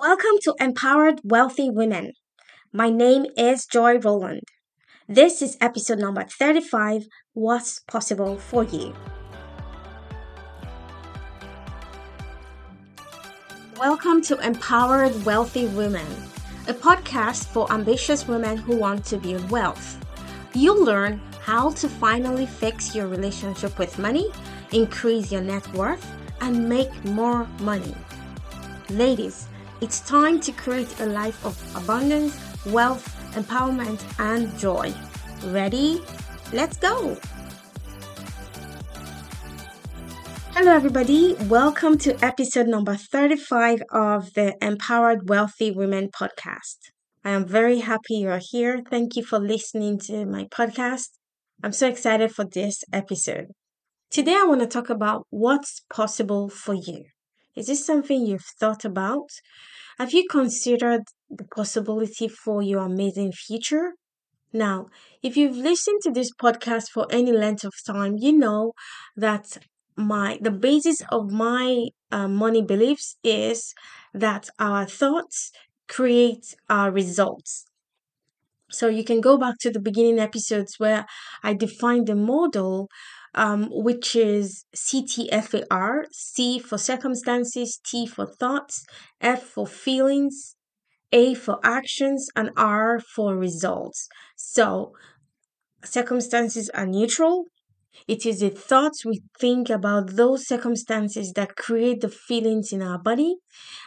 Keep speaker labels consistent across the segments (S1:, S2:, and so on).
S1: Welcome to Empowered Wealthy Women. My name is Joy Rowland. This is episode number 35 What's Possible for You. Welcome to Empowered Wealthy Women, a podcast for ambitious women who want to build wealth. You'll learn how to finally fix your relationship with money, increase your net worth, and make more money. Ladies, it's time to create a life of abundance, wealth, empowerment, and joy. Ready? Let's go! Hello, everybody. Welcome to episode number 35 of the Empowered Wealthy Women podcast. I am very happy you're here. Thank you for listening to my podcast. I'm so excited for this episode. Today, I want to talk about what's possible for you. Is this something you've thought about? Have you considered the possibility for your amazing future? Now, if you've listened to this podcast for any length of time, you know that my the basis of my uh, money beliefs is that our thoughts create our results. So you can go back to the beginning episodes where I defined the model um, which is CTFAR C for circumstances, T for thoughts, F for feelings, A for actions, and R for results. So, circumstances are neutral. It is the thoughts we think about those circumstances that create the feelings in our body,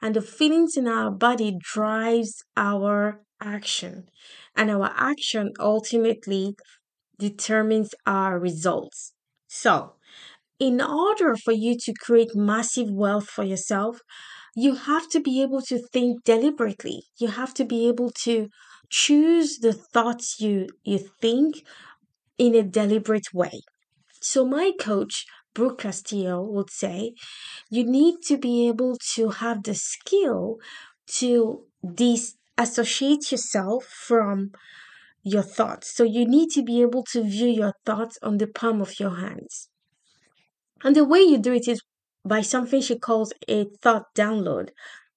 S1: and the feelings in our body drives our action, and our action ultimately determines our results. So, in order for you to create massive wealth for yourself, you have to be able to think deliberately. You have to be able to choose the thoughts you, you think in a deliberate way. So, my coach, Brooke Castillo, would say you need to be able to have the skill to disassociate yourself from your thoughts. So you need to be able to view your thoughts on the palm of your hands. And the way you do it is by something she calls a thought download.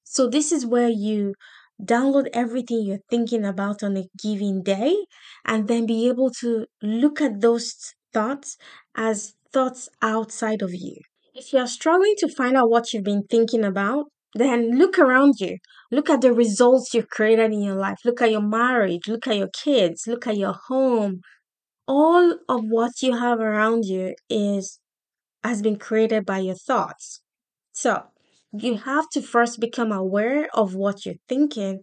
S1: So this is where you download everything you're thinking about on a given day and then be able to look at those thoughts as thoughts outside of you. If you're struggling to find out what you've been thinking about, then look around you. Look at the results you've created in your life. Look at your marriage. Look at your kids. Look at your home. All of what you have around you is has been created by your thoughts. So you have to first become aware of what you're thinking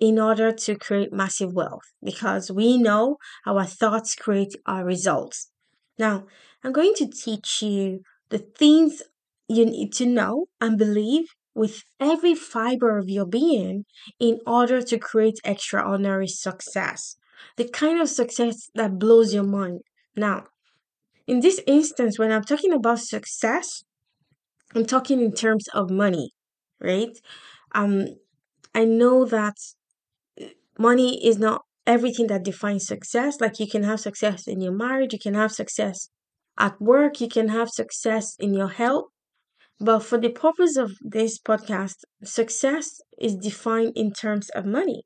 S1: in order to create massive wealth because we know our thoughts create our results. Now, I'm going to teach you the things you need to know and believe with every fiber of your being in order to create extraordinary success. The kind of success that blows your mind. Now, in this instance, when I'm talking about success, I'm talking in terms of money, right? Um, I know that money is not everything that defines success. Like you can have success in your marriage, you can have success at work, you can have success in your health, but for the purpose of this podcast, success is defined in terms of money.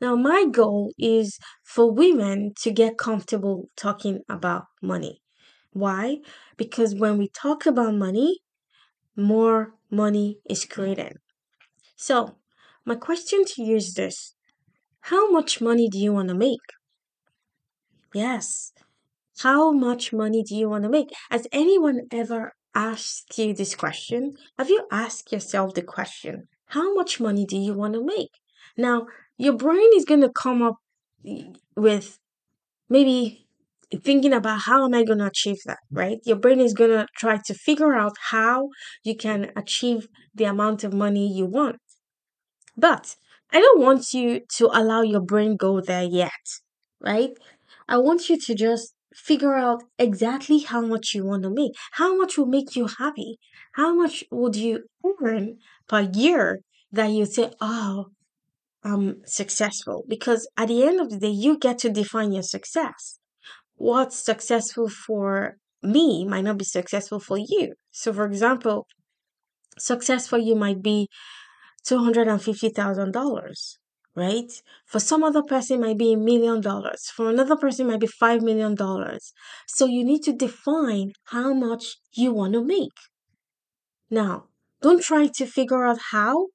S1: Now, my goal is for women to get comfortable talking about money. Why? Because when we talk about money, more money is created. So, my question to you is this How much money do you want to make? Yes. How much money do you want to make? Has anyone ever ask you this question? Have you asked yourself the question, how much money do you want to make? Now, your brain is going to come up with maybe thinking about how am I going to achieve that, right? Your brain is going to try to figure out how you can achieve the amount of money you want. But I don't want you to allow your brain go there yet, right? I want you to just figure out exactly how much you want to make. How much will make you happy? How much would you earn per year that you say, oh, I'm successful? Because at the end of the day, you get to define your success. What's successful for me might not be successful for you. So, for example, success for you might be $250,000, right? For some other person, might be a million dollars. For another person, might be $5 million. So you need to define how much you want to make. Now, don't try to figure out how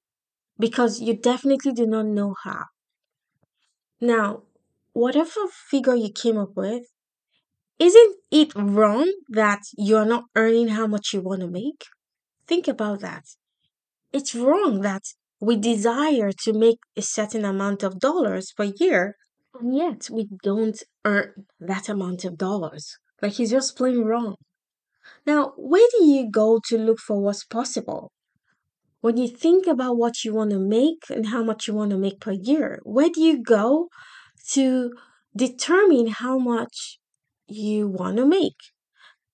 S1: because you definitely do not know how. Now, whatever figure you came up with, isn't it wrong that you're not earning how much you want to make? Think about that. It's wrong that we desire to make a certain amount of dollars per year, and yet we don't earn that amount of dollars. Like it's just plain wrong. Now, where do you go to look for what's possible? When you think about what you want to make and how much you want to make per year, where do you go to determine how much you want to make?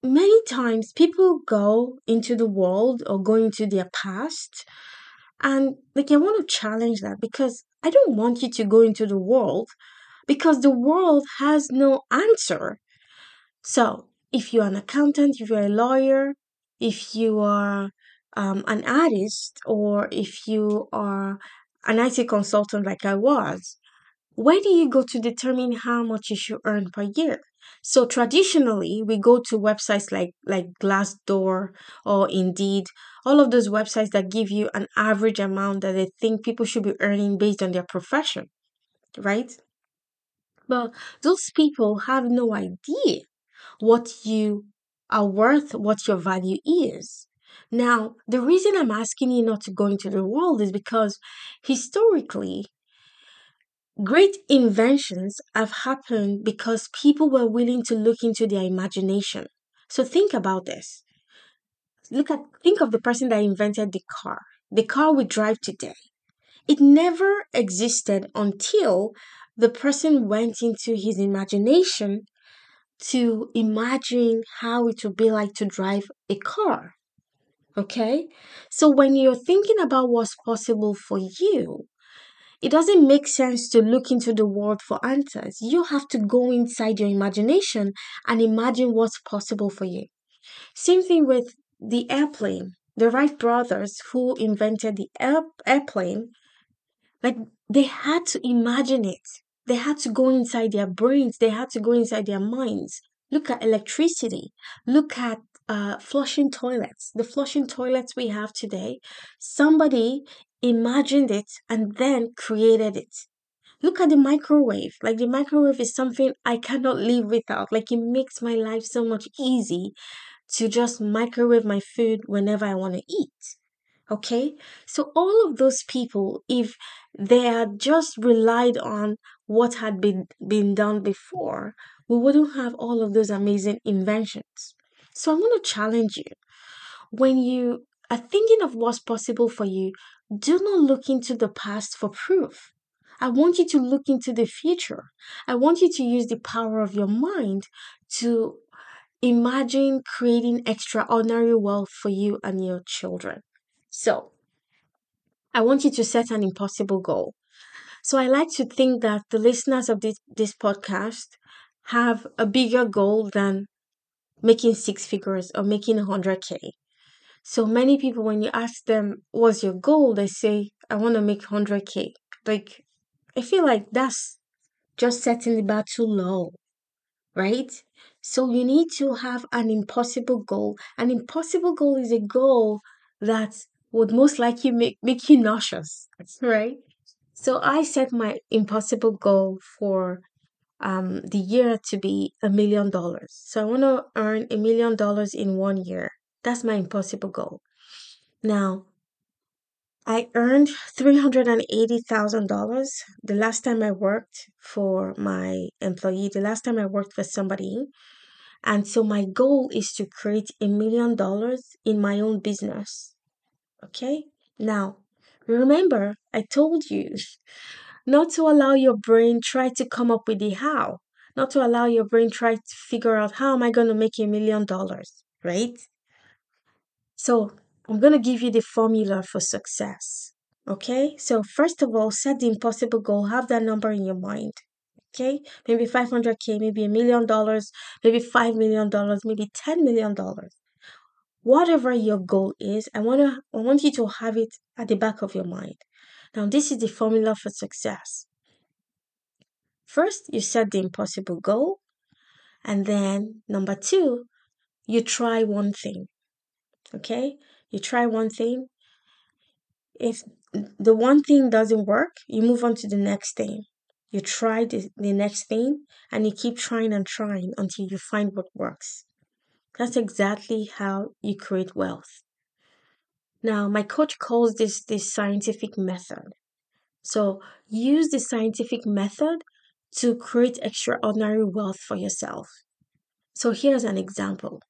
S1: Many times people go into the world or go into their past and like I want to challenge that because I don't want you to go into the world because the world has no answer. So, if you're an accountant, if you're a lawyer, if you are um, an artist, or if you are an IT consultant like I was, where do you go to determine how much you should earn per year? So traditionally, we go to websites like like Glassdoor or Indeed, all of those websites that give you an average amount that they think people should be earning based on their profession, right? But those people have no idea what you are worth, what your value is. Now, the reason I'm asking you not to go into the world is because historically, great inventions have happened because people were willing to look into their imagination. So think about this. Look at think of the person that invented the car. The car we drive today. It never existed until the person went into his imagination to imagine how it would be like to drive a car. Okay? So when you're thinking about what's possible for you, it doesn't make sense to look into the world for answers. You have to go inside your imagination and imagine what's possible for you. Same thing with the airplane. The Wright brothers who invented the air- airplane, like they had to imagine it. They had to go inside their brains. They had to go inside their minds. Look at electricity. Look at uh, flushing toilets. The flushing toilets we have today, somebody imagined it and then created it. Look at the microwave. Like the microwave is something I cannot live without. Like it makes my life so much easy to just microwave my food whenever I want to eat. Okay? So all of those people, if they had just relied on what had been been done before, we wouldn't have all of those amazing inventions. So I'm going to challenge you. When you are thinking of what's possible for you, do not look into the past for proof. I want you to look into the future. I want you to use the power of your mind to imagine creating extraordinary wealth for you and your children. So, I want you to set an impossible goal. So, I like to think that the listeners of this, this podcast have a bigger goal than making six figures or making 100K. So, many people, when you ask them, What's your goal? they say, I want to make 100K. Like, I feel like that's just setting the bar too low, right? So, you need to have an impossible goal. An impossible goal is a goal that would most likely make, make you nauseous, right? So I set my impossible goal for um, the year to be a million dollars. So I want to earn a million dollars in one year. That's my impossible goal. Now, I earned $380,000 the last time I worked for my employee, the last time I worked for somebody. And so my goal is to create a million dollars in my own business. Okay? Now, remember, I told you not to allow your brain try to come up with the how, not to allow your brain try to figure out how am I going to make a million dollars, right? So, I'm going to give you the formula for success. Okay? So, first of all, set the impossible goal, have that number in your mind. Okay? Maybe 500k, maybe a million dollars, maybe 5 million dollars, maybe 10 million dollars whatever your goal is, I want to I want you to have it at the back of your mind. Now, this is the formula for success. First, you set the impossible goal, and then number 2, you try one thing. Okay? You try one thing. If the one thing doesn't work, you move on to the next thing. You try the, the next thing and you keep trying and trying until you find what works. That's exactly how you create wealth. Now, my coach calls this the scientific method. So, use the scientific method to create extraordinary wealth for yourself. So, here's an example.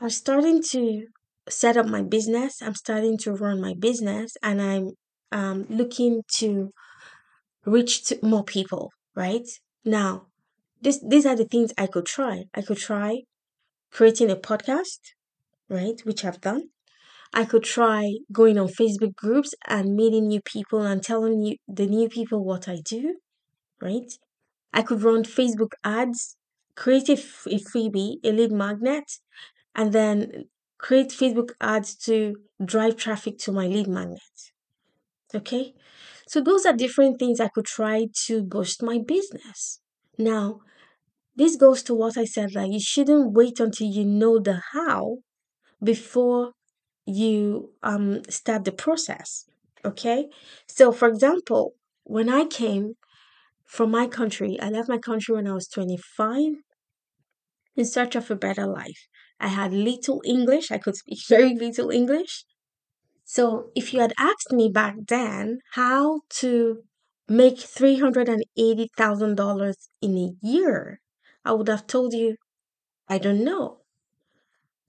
S1: I'm starting to set up my business, I'm starting to run my business, and I'm um, looking to reach to more people, right? Now, this, these are the things I could try. I could try creating a podcast, right? Which I've done. I could try going on Facebook groups and meeting new people and telling you the new people what I do, right? I could run Facebook ads, create a, f- a freebie, a lead magnet, and then create Facebook ads to drive traffic to my lead magnet. Okay? So those are different things I could try to boost my business. Now, this goes to what I said that you shouldn't wait until you know the how before you um start the process. Okay? So for example, when I came from my country, I left my country when I was 25 in search of a better life. I had little English, I could speak very little English. So if you had asked me back then how to make $380,000 in a year, I would have told you, I don't know.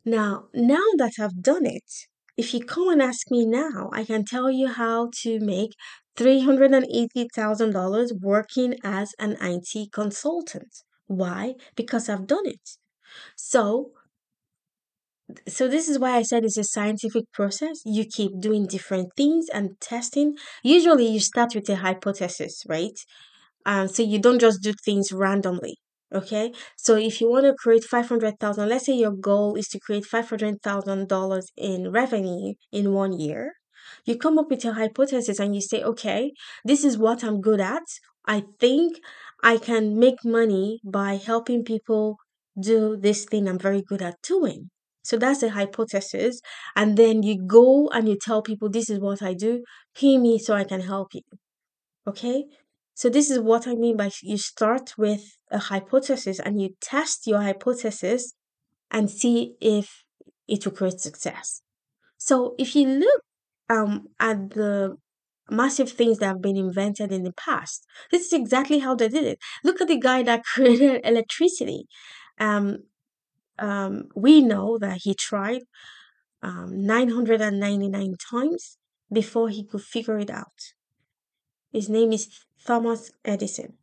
S1: Now, now that I've done it, if you come and ask me now, I can tell you how to make $380,000 working as an IT consultant. Why? Because I've done it. So, so this is why I said it's a scientific process. You keep doing different things and testing. Usually you start with a hypothesis, right? Um, so you don't just do things randomly. Okay. So if you want to create 500,000, let's say your goal is to create $500,000 in revenue in one year. You come up with a hypothesis and you say, okay, this is what I'm good at. I think I can make money by helping people do this thing I'm very good at doing. So that's a hypothesis. And then you go and you tell people, this is what I do. Pay me so I can help you. Okay. So this is what I mean by you start with a hypothesis and you test your hypothesis and see if it will create success. So if you look um, at the massive things that have been invented in the past, this is exactly how they did it. Look at the guy that created electricity. Um, um, we know that he tried um, 999 times before he could figure it out. His name is Thomas Edison.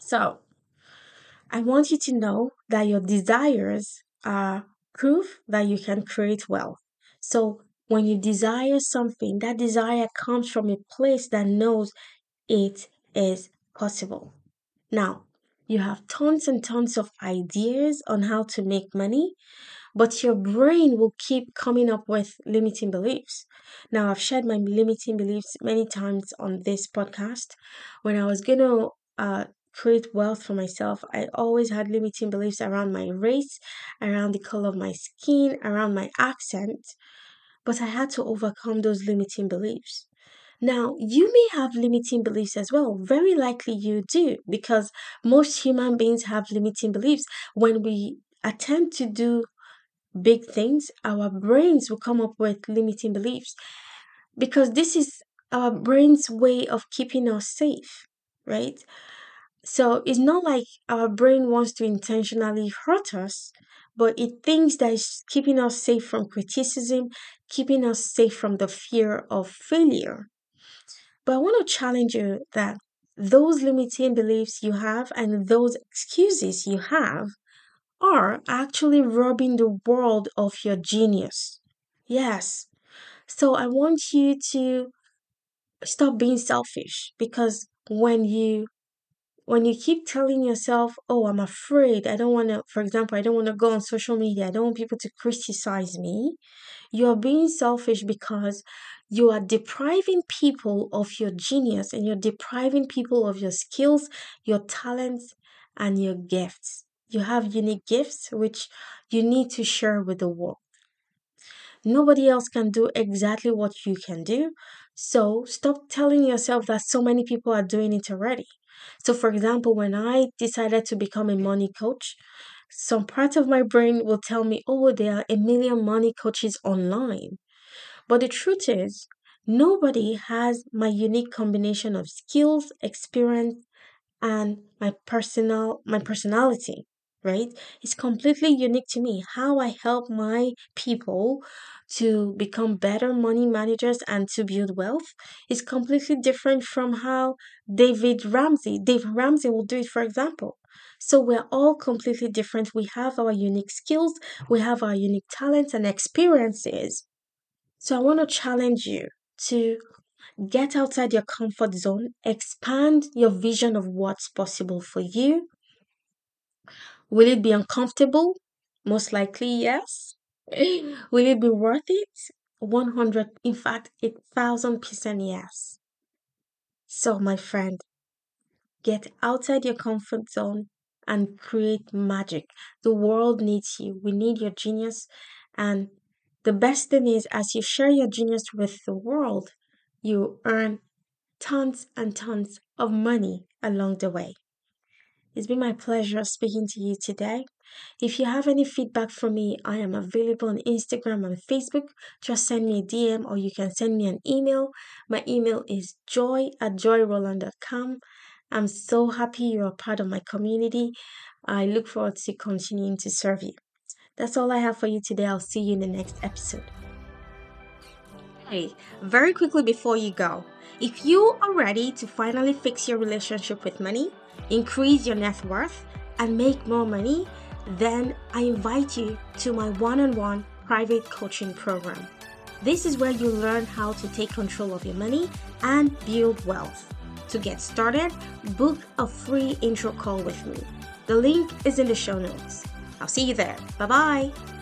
S1: So, I want you to know that your desires are proof that you can create wealth. So, when you desire something, that desire comes from a place that knows it is possible. Now, you have tons and tons of ideas on how to make money, but your brain will keep coming up with limiting beliefs. Now, I've shared my limiting beliefs many times on this podcast. When I was going to uh, create wealth for myself, I always had limiting beliefs around my race, around the color of my skin, around my accent, but I had to overcome those limiting beliefs. Now, you may have limiting beliefs as well. Very likely you do, because most human beings have limiting beliefs. When we attempt to do big things, our brains will come up with limiting beliefs because this is our brain's way of keeping us safe, right? So it's not like our brain wants to intentionally hurt us, but it thinks that it's keeping us safe from criticism, keeping us safe from the fear of failure. But I want to challenge you that those limiting beliefs you have and those excuses you have are actually robbing the world of your genius. Yes. So I want you to stop being selfish because when you when you keep telling yourself, oh, I'm afraid, I don't want to, for example, I don't want to go on social media, I don't want people to criticize me, you're being selfish because you are depriving people of your genius and you're depriving people of your skills, your talents, and your gifts. You have unique gifts which you need to share with the world. Nobody else can do exactly what you can do. So stop telling yourself that so many people are doing it already. So, for example, when I decided to become a money coach, some part of my brain will tell me, oh, there are a million money coaches online. But the truth is, nobody has my unique combination of skills, experience, and my personal my personality right? It's completely unique to me how i help my people to become better money managers and to build wealth is completely different from how david ramsey david ramsey will do it for example. So we're all completely different. We have our unique skills we have our unique talents and experiences so i want to challenge you to Get outside your comfort zone, expand your vision of what's possible for you. Will it be uncomfortable? Most likely, yes. Mm. Will it be worth it? 100, in fact, a thousand percent yes. So, my friend, get outside your comfort zone and create magic. The world needs you. We need your genius. And the best thing is, as you share your genius with the world, you earn tons and tons of money along the way. It's been my pleasure speaking to you today. If you have any feedback for me, I am available on Instagram and Facebook. Just send me a DM or you can send me an email. My email is joy at joyrowland.com. I'm so happy you're a part of my community. I look forward to continuing to serve you. That's all I have for you today. I'll see you in the next episode. Hey, very quickly before you go, if you are ready to finally fix your relationship with money, increase your net worth, and make more money, then I invite you to my one on one private coaching program. This is where you learn how to take control of your money and build wealth. To get started, book a free intro call with me. The link is in the show notes. I'll see you there. Bye bye.